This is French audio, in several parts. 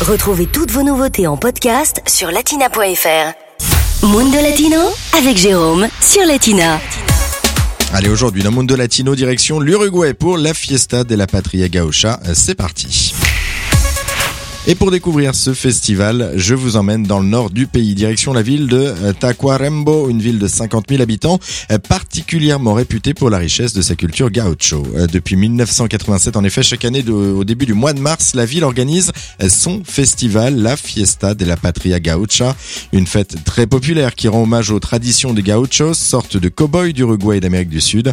Retrouvez toutes vos nouveautés en podcast sur latina.fr. Mundo Latino avec Jérôme sur Latina. Allez, aujourd'hui, dans Mundo Latino, direction l'Uruguay pour la Fiesta de la Patria Gaucha. C'est parti. Et pour découvrir ce festival, je vous emmène dans le nord du pays, direction la ville de euh, Tacuarembo, une ville de 50 000 habitants, euh, particulièrement réputée pour la richesse de sa culture gaucho. Euh, depuis 1987, en effet, chaque année au début du mois de mars, la ville organise son festival, la Fiesta de la Patria Gaucha, une fête très populaire qui rend hommage aux traditions des gauchos, sorte de cow-boys d'Uruguay et d'Amérique du Sud.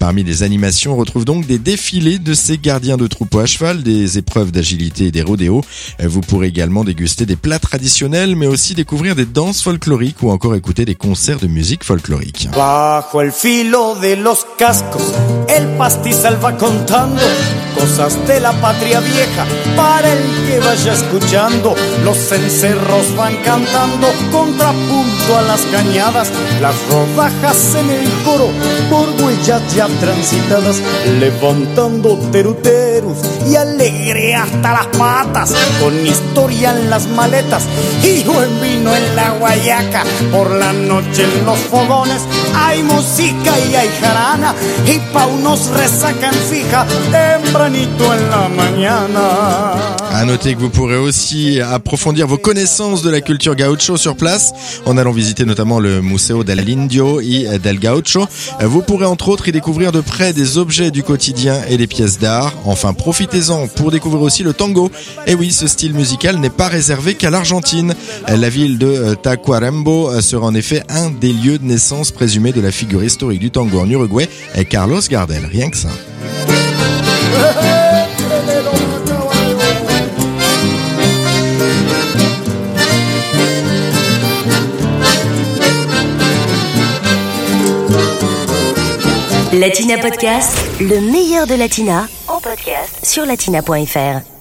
Parmi les animations, on retrouve donc des défilés de ces gardiens de troupeaux à cheval, des épreuves d'agilité et des rodéos. Vous pourrez également déguster des plats traditionnels, mais aussi découvrir des danses folkloriques ou encore écouter des concerts de musique folklorique. Bajo el filo de los cascos, el pastizal va contando cosas de la patria vieja para el que vaya escuchando. Los cencerros van cantando contrapunto a las cañadas, las rodajas en el coro por huellas ya transitadas, levantando teruteros y alegre hasta las patas con historia en las maletas y buen vino en la guayaca. Por la noche en los fogones hay música y hay jarana y pa' unos resacan fija tempranito en la mañana. À noter que vous pourrez aussi approfondir vos connaissances de la culture gaucho sur place en allant visiter notamment le Museo del Indio y del Gaucho. Vous pourrez entre autres y découvrir de près des objets du quotidien et des pièces d'art. Enfin, profitez-en pour découvrir aussi le tango. Et oui, ce style musical n'est pas réservé qu'à l'Argentine. La ville de Tacuarembo sera en effet un des lieux de naissance présumés de la figure historique du tango en Uruguay, Carlos Gardel. Rien que ça. Latina Podcast, le meilleur de Latina, en podcast sur latina.fr.